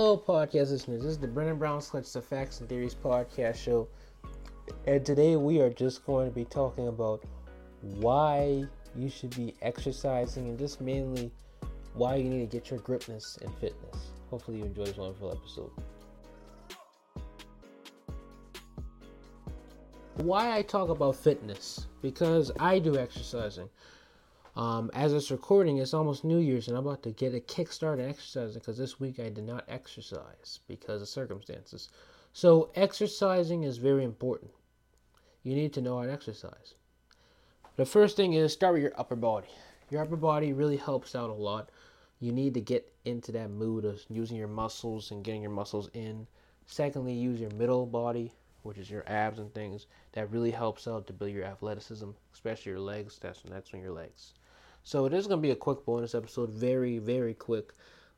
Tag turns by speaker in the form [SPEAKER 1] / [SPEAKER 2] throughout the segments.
[SPEAKER 1] Hello, podcast listeners. This is the Brennan Brown Clutch the Facts and Theories podcast show. And today we are just going to be talking about why you should be exercising and just mainly why you need to get your gripness and fitness. Hopefully, you enjoy this wonderful episode. Why I talk about fitness? Because I do exercising. Um, as it's recording, it's almost New Year's, and I'm about to get a kickstart exercising because this week I did not exercise because of circumstances. So, exercising is very important. You need to know how to exercise. The first thing is start with your upper body. Your upper body really helps out a lot. You need to get into that mood of using your muscles and getting your muscles in. Secondly, use your middle body, which is your abs and things. That really helps out to build your athleticism, especially your legs. That's when that's when your legs. So this is gonna be a quick bonus episode, very very quick.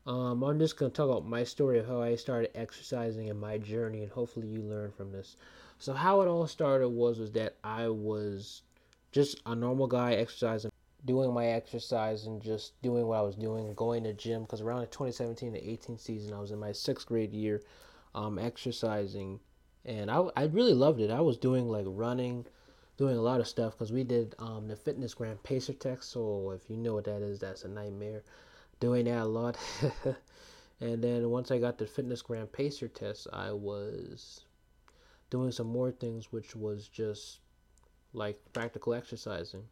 [SPEAKER 1] Um, I'm just gonna talk about my story of how I started exercising and my journey, and hopefully you learn from this. So how it all started was was that I was just a normal guy exercising, doing my exercise and just doing what I was doing, going to gym. Because around the 2017 to 18 season, I was in my sixth grade year, um, exercising, and I I really loved it. I was doing like running doing a lot of stuff because we did um, the fitness gram pacer test so if you know what that is that's a nightmare doing that a lot. And then once i got the fitness gram pacer test i was doing some more things which was just like practical exercising.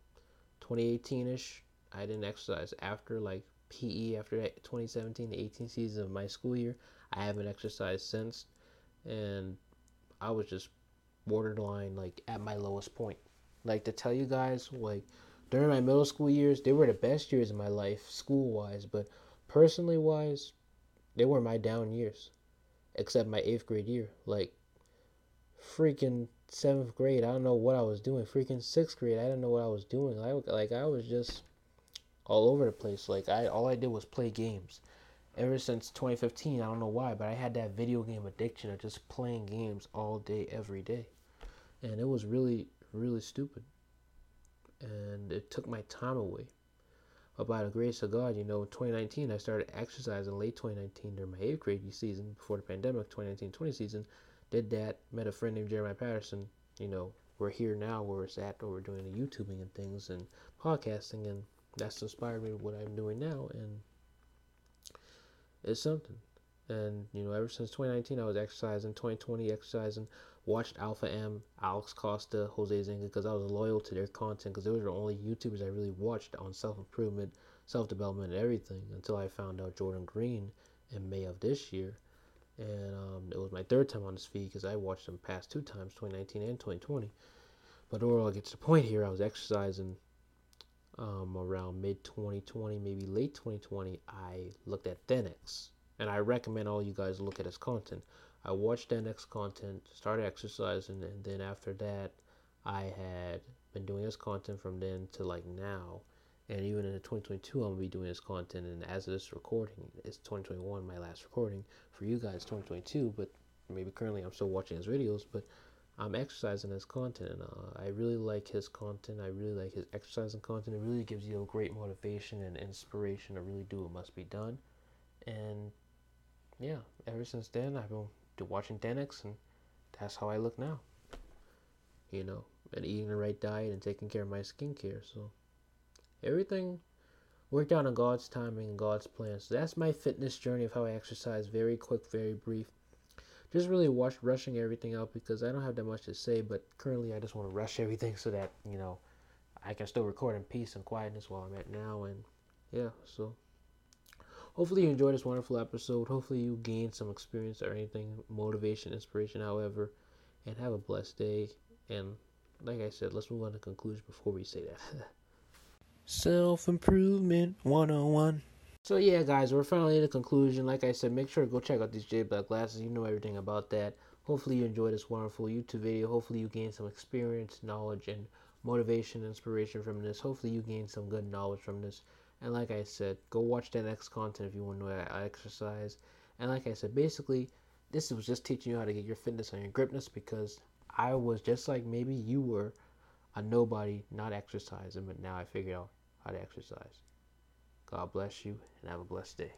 [SPEAKER 1] 2018ish i didn't exercise after like pe after that 2017 to 18 season of my school year. I haven't exercised since and i was just borderline like at my lowest point. Like to tell you guys, like during my middle school years, they were the best years of my life school wise, but personally wise, they were my down years. Except my eighth grade year. Like freaking seventh grade, I don't know what I was doing. Freaking sixth grade, I didn't know what I was doing. I like I was just all over the place. Like I all I did was play games. Ever since 2015, I don't know why, but I had that video game addiction of just playing games all day, every day and it was really really stupid. And it took my time away. But by the grace of god you know 2019 i started exercising late 2019 during my eighth grade season before the pandemic 2019-20 season. Did that met a friend named jeremiah patterson you know we're here now where it's at where we're doing the youtubing and things and podcasting and that's inspired me what i'm doing now and it's something and you know ever since 2019 i was exercising 2020 exercising watched Alpha M, Alex Costa, Jose Zuniga because I was loyal to their content because they were the only YouTubers I really watched on self improvement, self development, and everything until I found out Jordan Green in May of this year. And um, it was my third time on this feed because I watched them past two times, 2019 and 2020. But overall, I get to the point here. I was exercising um, around mid 2020, maybe late 2020. I looked at Thenx, and I recommend all you guys look at his content. I watched Thenx content, started exercising, and then after that, I had been doing his content from then to like now. And even in 2022, I'm gonna be doing his content. And as of this recording, it's 2021, my last recording. For you guys, 2022, but maybe currently I'm still watching his videos. But I'm exercising his content, and uh, I really like his content. I really like his exercising content. It really gives you a great motivation and inspiration to really do what must be done. And yeah, ever since then, I've been watching Thenx, and that's how I look now. You know, and eating the right diet and taking care of my skincare. So everything worked out in God's timing and God's plan. So that's my fitness journey of how I exercise. Very quick, very brief. Just really watch rushing everything out because I don't have that much to say, but currently I just want to rush everything so that, you know, I can still record in peace and quietness while I'm at now and yeah, so hopefully you enjoyed this wonderful episode. Hopefully you gained some experience or anything, motivation, inspiration, however, and have a blessed day. And like I said, let's move on to conclusion before we say that. Self improvement 101. So yeah, guys, we're finally at the conclusion. Like I said, make sure to go check out these J Black glasses. You know everything about that. Hopefully you enjoyed this wonderful YouTube video. Hopefully you gained some experience, knowledge, and motivation, inspiration from this. Hopefully you gained some good knowledge from this. And like I said, go watch that next content if you want to know how to exercise. And like I said, basically, this was just teaching you how to get your fitness and your gripness because I was just like maybe you were a nobody not exercising, but now I figured out how to exercise. God bless you and have a blessed day.